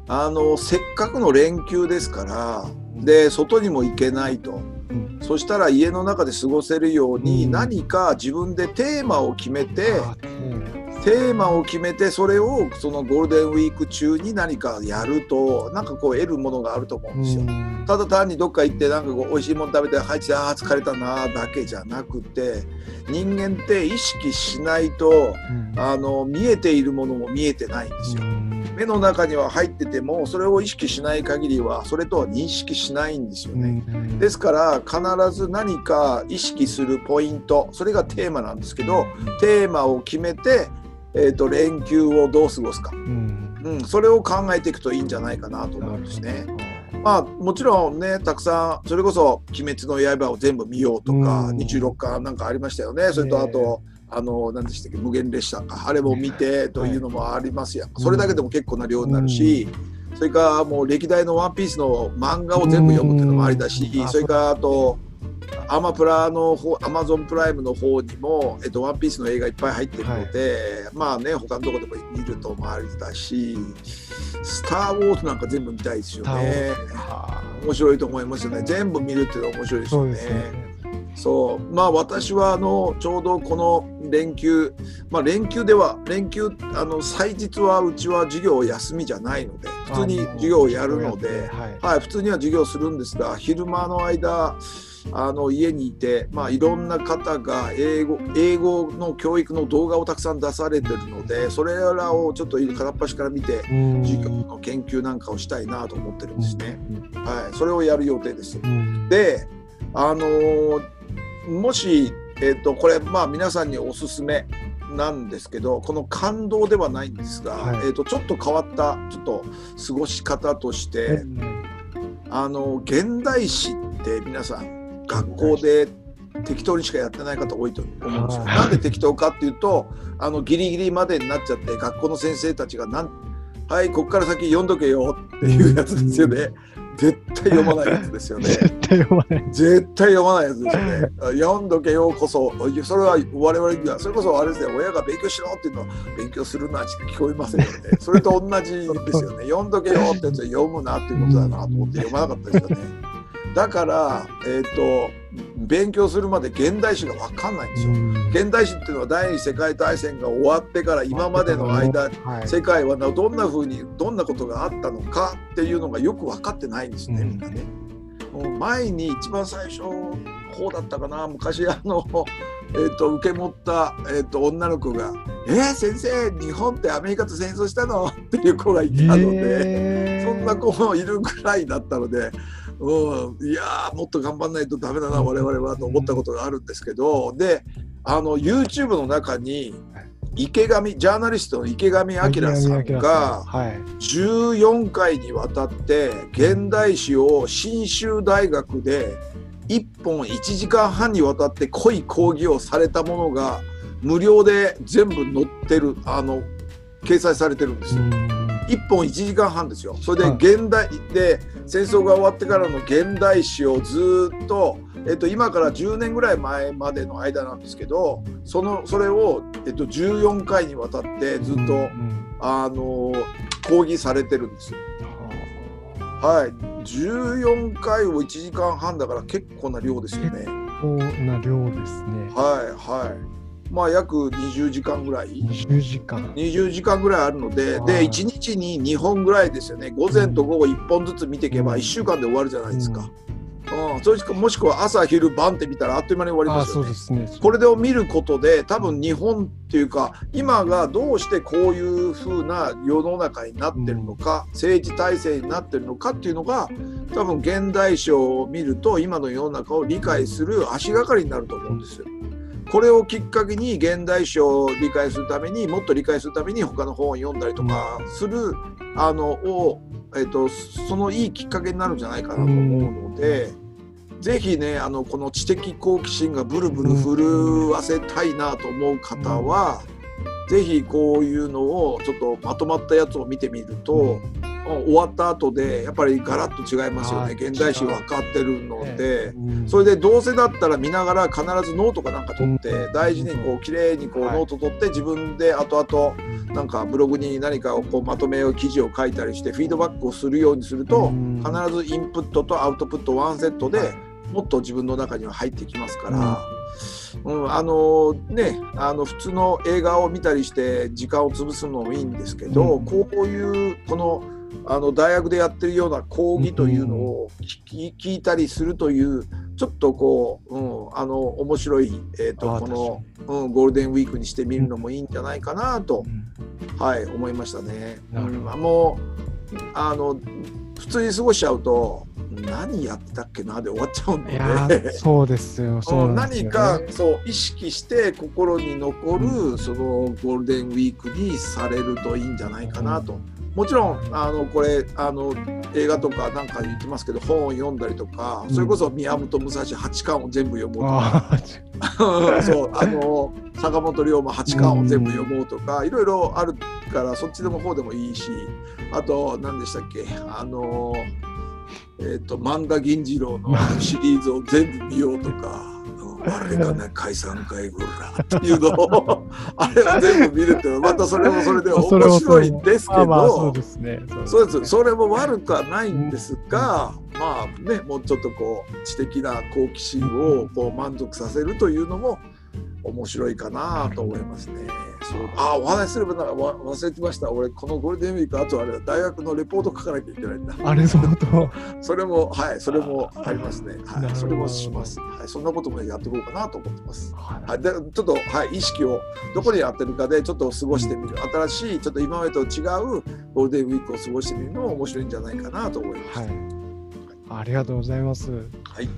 あのせっかくの連休ですから、で外にも行けないと。うんそしたら家の中で過ごせるようにうん何か自分でテーマを決めて、あーテーマを決めてそれをそのゴールデンウィーク中に何かやるとなんかこう得るものがあると思うんですよ。うんただ単にどっか行ってなんかこう美味しいもの食べて「はいあー疲れたな」だけじゃなくて人間って意識しないとうんあの見えているものも見えてないんですよ。目の中には入っててもそれを意識しない限りはそれとは認識しないんですよね。うんですから必ず何か意識するポイントそれがテーマなんですけどテーマを決めて、えー、と連休をどう過ごすか、うん。うん、それを考えていくといいんじゃないかなと思うんですね。まあもちろんねたくさんそれこそ「鬼滅の刃」を全部見ようとか、うん。26巻なんかありましたよね。それとあと、あの何でしたっけ無限列車かあれも見てというのもありますやん、それだけでも結構な量になるし、それからもう歴代の「ワンピースの漫画を全部読むっていうのもありだし、うん。それからあとアマプラの方アマゾンプライムの方にも、えっと、ワンピースの映画いっぱい入ってるので、まあね他のとこでも見るともありだし「スター・ウォーズ」なんか全部見たいですよね。面白いと思いますよね。全部見るっていうのは面白いですよね。そう。まあ私はあのちょうどこの連休まあ連休では連休あの祭日はうちは授業休みじゃないので普通に授業をやるので、はい、はい、普通には授業するんですが昼間の間あの家にいて、まあ、いろんな方が英語英語の教育の動画をたくさん出されてるのでそれらをちょっと片っ端から見て授業の研究なんかをしたいなと思ってるんですね。はい、それをやる予定です。であのーもし、えーと、これまあ皆さんにおすすめなんですけどこの感動ではないんですが、はい、えーと、ちょっと変わったちょっと過ごし方として、うん、あの現代史って皆さん学校で適当にしかやってない方多いと思うんですよ。なんで適当かっていうとあのギリギリまでになっちゃって学校の先生たちがなんはいこっから先読んどけよっていうやつですよね。絶対読まないやつですよね。*laughs* 絶対読まない。絶対読まないやつですよね。読んどけようこそ、それは我々には、それこそあれですね、親が勉強しろっていうのは勉強するなしか聞こえませんよね。それと同じですよね。読んどけよってやつは読むなっていうことだなと思って読まなかったですよね。だから、えっ、ー、と、勉強するまで現代史が分かんないんですよ。現代史っていうのは第二次世界大戦が終わってから今までの間、はい、世界はどんな風にどんなことがあったのかっていうのがよく分かってないんですね、みんなね。もう前に一番最初方だったかな昔あの、*laughs* えーと、受け持った、えーと、女の子が「えー、先生日本ってアメリカと戦争したの?」っていう子がいたので、そんな子もいるぐらいだったのでうん、いやもっと頑張んないとダメだな我々はと思ったことがあるんですけどであの YouTube の中に池上ジャーナリストの池上彰さんが14回にわたって現代史を信州大学で1本1時間半にわたって濃い講義をされたものが無料で全部載ってるあの掲載されてるんですよ。1本1時間半ですよ。それで現代で戦争が終わってからの現代史をずっと、えっと、今から10年ぐらい前までの間なんですけどそのそれを、えっと、14回にわたってずっと、あの講義されてるんですよ。はい、14回を1時間半だから結構な量ですよね。結構な量ですね。はいはい。まあ、約20時間ぐらい。20時間。20時間ぐらいあるのでで1日に2本ぐらいですよね。午前と午後1本ずつ見ていけば1週間で終わるじゃないですか。うん、それか。もしくは朝昼晩って見たらあっという間に終わりますよね。すね。これで見ることで多分日本っていうか今がどうしてこういう風な世の中になってるのか、うん、政治体制になってるのかっていうのが多分現代史を見ると今の世の中を理解する足がかりになると思うんですよ。これをきっかけに現代史を理解するためにもっと理解するために他の本を読んだりとかする、あのを、えーと、そのいいきっかけになるんじゃないかなと思うので。ぜひねあのこの知的好奇心がブルブル震わせたいなと思う方は、ぜひこういうのをちょっとまとまったやつを見てみると、終わった後でやっぱりガラッと違いますよね。現代史分かってるので、それでどうせだったら見ながら必ずノートかなんか取って大事にこう綺麗にこうノート取って自分で後々なんかブログに何かをこうまとめを記事を書いたりしてフィードバックをするようにすると必ずインプットとアウトプットワンセットでもっと自分の中には入ってきますから。うん、あのねあの普通の映画を見たりして時間を潰すのもいいんですけど、うん、こういうこのあの大学でやってるような講義というのを聞聞いたりするというちょっとこう、うん、あの面白い、えーと、この、うん、ゴールデンウィークにしてみるのもいいんじゃないかなと、うん、はい思いましたね。うん、もうあの普通に過ごしちゃうと何やってたっけなで終わっちゃうんで。そうですよ。*laughs* そう、ね、何かそう意識して心に残る、そのゴールデンウィークにされるといいんじゃないかなと。もちろんあのこれあの映画とかなんか言ってますけど本を読んだりとか、それこそ宮本武蔵八巻を全部読もうとか。*laughs* そうあの坂本龍馬八巻を全部読もうとか、いろいろあるからそっちでも方でもいいしあと何でしたっけあのえーと、万田銀次郎のシリーズを全部見ようとか。あれかね解散会ぐらっていうのを *laughs* あれを全部見るってまたそれもそれで面白いんですけどそうですね。そうです。それも悪くはないんですが、まあねもうちょっとこう知的な好奇心をこう満足させるというのも面白いかなと思いますね。そうあお話しすればなんか忘れてました。俺このゴールデンウィークあとあれ大学のレポート書かなきゃいけないんだ。あれ *laughs* そうと。それもはいそれもありますね。はいそれもします。はいそんなこともやっていこうかなと思ってます。はい。でちょっとはい意識をどこにやってるかでちょっと過ごしてみる。新しいちょっと今までと違うゴールデンウィークを過ごしてみるのも面白いんじゃないかなと思います、はい、ありがとうございます。はい。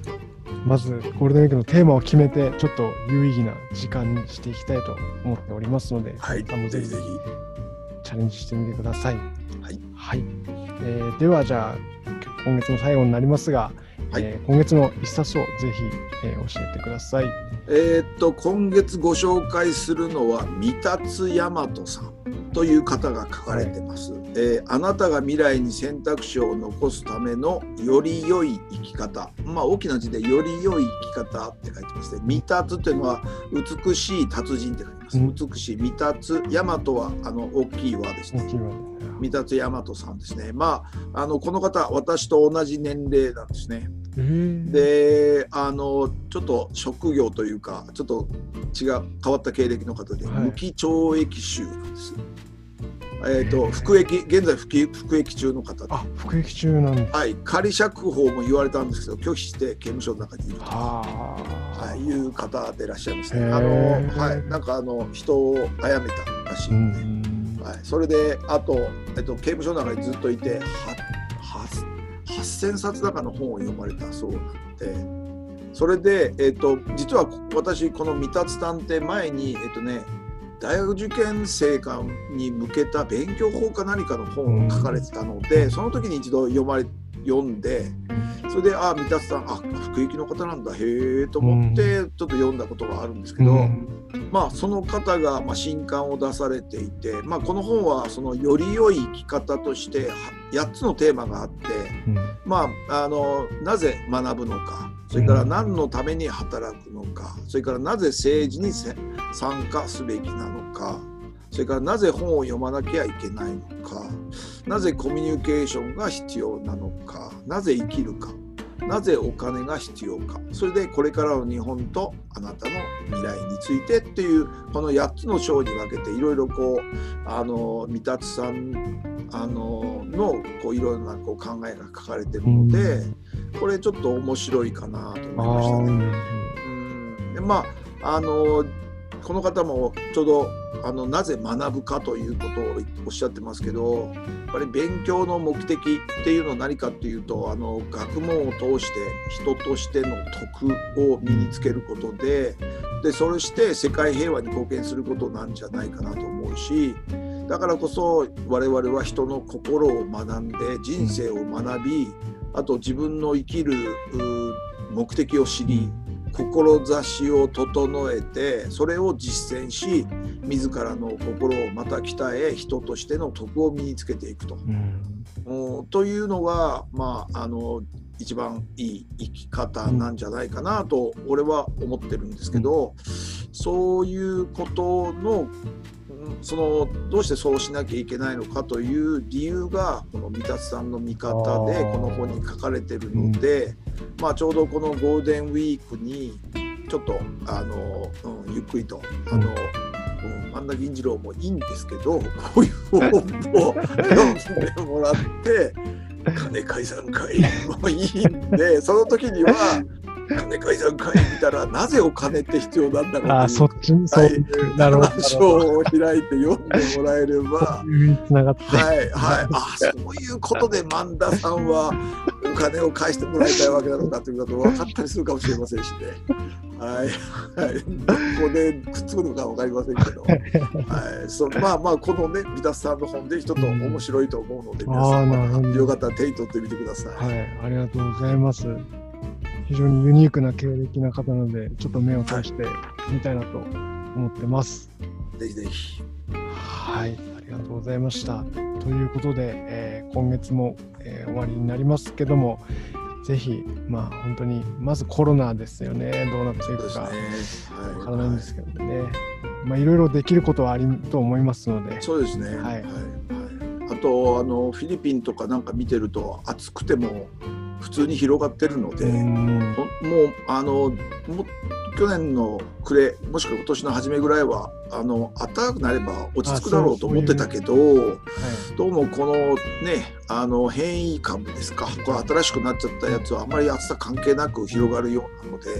まずゴールデンウィークのテーマを決めてちょっと有意義な時間にしていきたいと思っておりますので、はい、ぜひぜひチャレンジしてみてください。はい、はい。えー、ではじゃあ今月の最後になりますが、はい、えー、今月の一冊をぜひ、えー、教えてください。えー、っと今月ご紹介するのは三達大和さんという方が書かれてます、はい、えー、あなたが未来に選択肢を残すためのより良い生き方。まあ大きな字でより良い生き方って書いてますね未達というのは美しい達人って書いてます、うん、美しい未達大和はあの大きい輪ですね。三達大和さんですね。まああのこの方私と同じ年齢なんですね。であのちょっと職業というかちょっと違う変わった経歴の方で、無期懲役囚なんです。えーと、服役現在服服役中の方。であ服役中なんですはい。仮釈放も言われたんですけど拒否して刑務所の中にいると。はい、いう方でいらっしゃいますねあの、はい、なんかあの人を殺めたらしいので、はい、それであと、えっと、刑務所の中にずっといては8000冊だかの本を読まれたそうなんで。それで、えーと、実は私この「未達探偵」前にえっ、ー、とね大学受験生に向けた勉強法か何かの本を書かれてたので、その時に一度読まれ読んでそれでああ三達さんあ福行の方なんだへえと思ってちょっと読んだことがあるんですけど、うん、まあその方がまあ新刊を出されていて、まあ、この本はそのより良い生き方として8つのテーマがあって、うん、まああのなぜ学ぶのかそれから何のために働くのかそれからなぜ政治に参加すべきなのかそれからなぜ本を読まなきゃいけないのかなぜコミュニケーションが必要なのかなぜ生きるか。なぜお金が必要か。それでこれからの日本とあなたの未来についてっていうこの8つの章に分けていろいろこうあの三達さんあののこういろんなこう考えが書かれてるので、これちょっと面白いかなと思いましたね。うん。でまああのこの方もちょうどあのなぜ学ぶかということをおっしゃってますけどやっぱり勉強の目的っていうのは何かっていうとあの学問を通して人としての徳を身につけることででそれして世界平和に貢献することなんじゃないかなと思うしだからこそ我々は人の心を学んで人生を学びあと自分の生きる目的を知り志を整えてそれを実践し自らの心をまた鍛え人としての徳を身につけていくと。うん、というのが、まあ、あの一番いい生き方なんじゃないかなと俺は思ってるんですけど、そういうことのそのどうしてそうしなきゃいけないのかという理由がこの三達さんの見方でこの本に書かれてるので、まあ、ちょうどこのゴールデンウィークにちょっとあの、うん、ゆっくりとあの、うん、万田銀次郎もいいんですけどこういう本を読んでもらって金解散会もいいんでその時には金解散会見たらなぜお金って必要なんだろうあそっちそうい。う、なるほど。章を開いて読んでもらえれば。はいはい。あそういうことで萬田さんはお金を返してもらいたいわけなのかということ分かったりするかもしれませんしね。はいはい。どこでくっつくのか分かりませんけど、はい、そまあまあこのね三田さんの本で一つ面白いと思うので、皆さんよかったら手に取ってみてください。はいありがとうございます。非常にユニークな経歴な方なので、ちょっと目を通してみたいなと思ってます。ぜひぜひ。はい、ありりがとうございました。ということで、えー今月も、えー終わりになりますけども、ぜひ、まあ、本当に、まずコロナですよね、どうなっていくか。わからないんですけどね、まあ、いろいろできることはありと思いますので、そうですね。はいはいはいあとあのフィリピンとかなんか見てると暑くても普通に広がってるので、もうあのも去年の暮れもしくは今年の初めぐらいはあの暖かくなれば落ち着くだろうと思ってたけどはいどうもこのねあの変異株ですかこれ新しくなっちゃったやつはあまり暑さ関係なく広がるようなので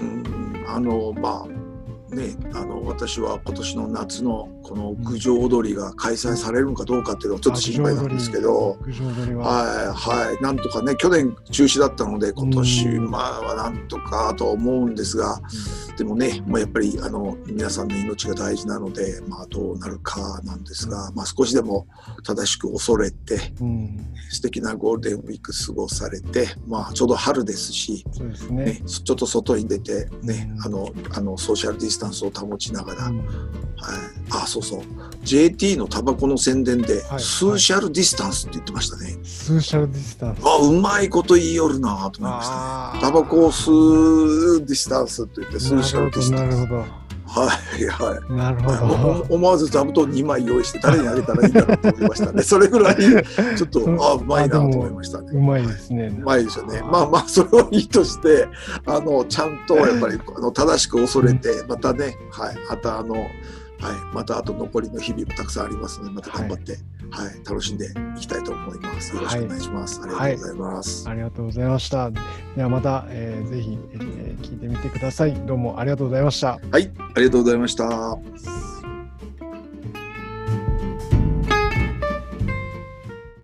うんあのまあねあの私は今年の夏のこの郡上踊りが開催されるのかどうかっていうのはちょっと心配なんですけど。は、はいはい、なんとかね去年中止だったので今年うん。まあはなんとかと思うんですが、でもね、まあ、やっぱりあの皆さんの命が大事なので、まあ、どうなるかなんですが、まあ、少しでも正しく恐れてうん、素敵なゴールデンウィーク過ごされて、まあ、ちょうど春ですし、そうですね。ね。ちょっと外に出て、ねうん。あのあのソーシャルディスタンスを保ちながら、はい、うんあそうそう JT のタバコの宣伝で、はいスーシャルディスタンスって言ってましたね。スーシャルディスタンス。あうまいこと言いよるなと思いましたね。タバコを吸うディスタンスって言ってスーシャルディスタンス。なるほど、はいはい。なるほど。思わず座布団2枚用意して誰にあげたらいいんだろうと思いましたね。*laughs* それぐらいちょっとうんあうまいなと思いましたね。ど。うまいですね。うまいですよね。まあまあそれをいいとしてあのちゃんとやっぱりあの正しく恐れてまたねはいまたあのはいまたあと残りの日々もたくさんありますのでまた頑張ってはい、楽しんでいきたいと思います。よろしくお願いします。ありがとうございます。ありがとうございました。ではまた、えーぜひ、えー聞いてみてください。どうもありがとうございました。はい、ありがとうございました。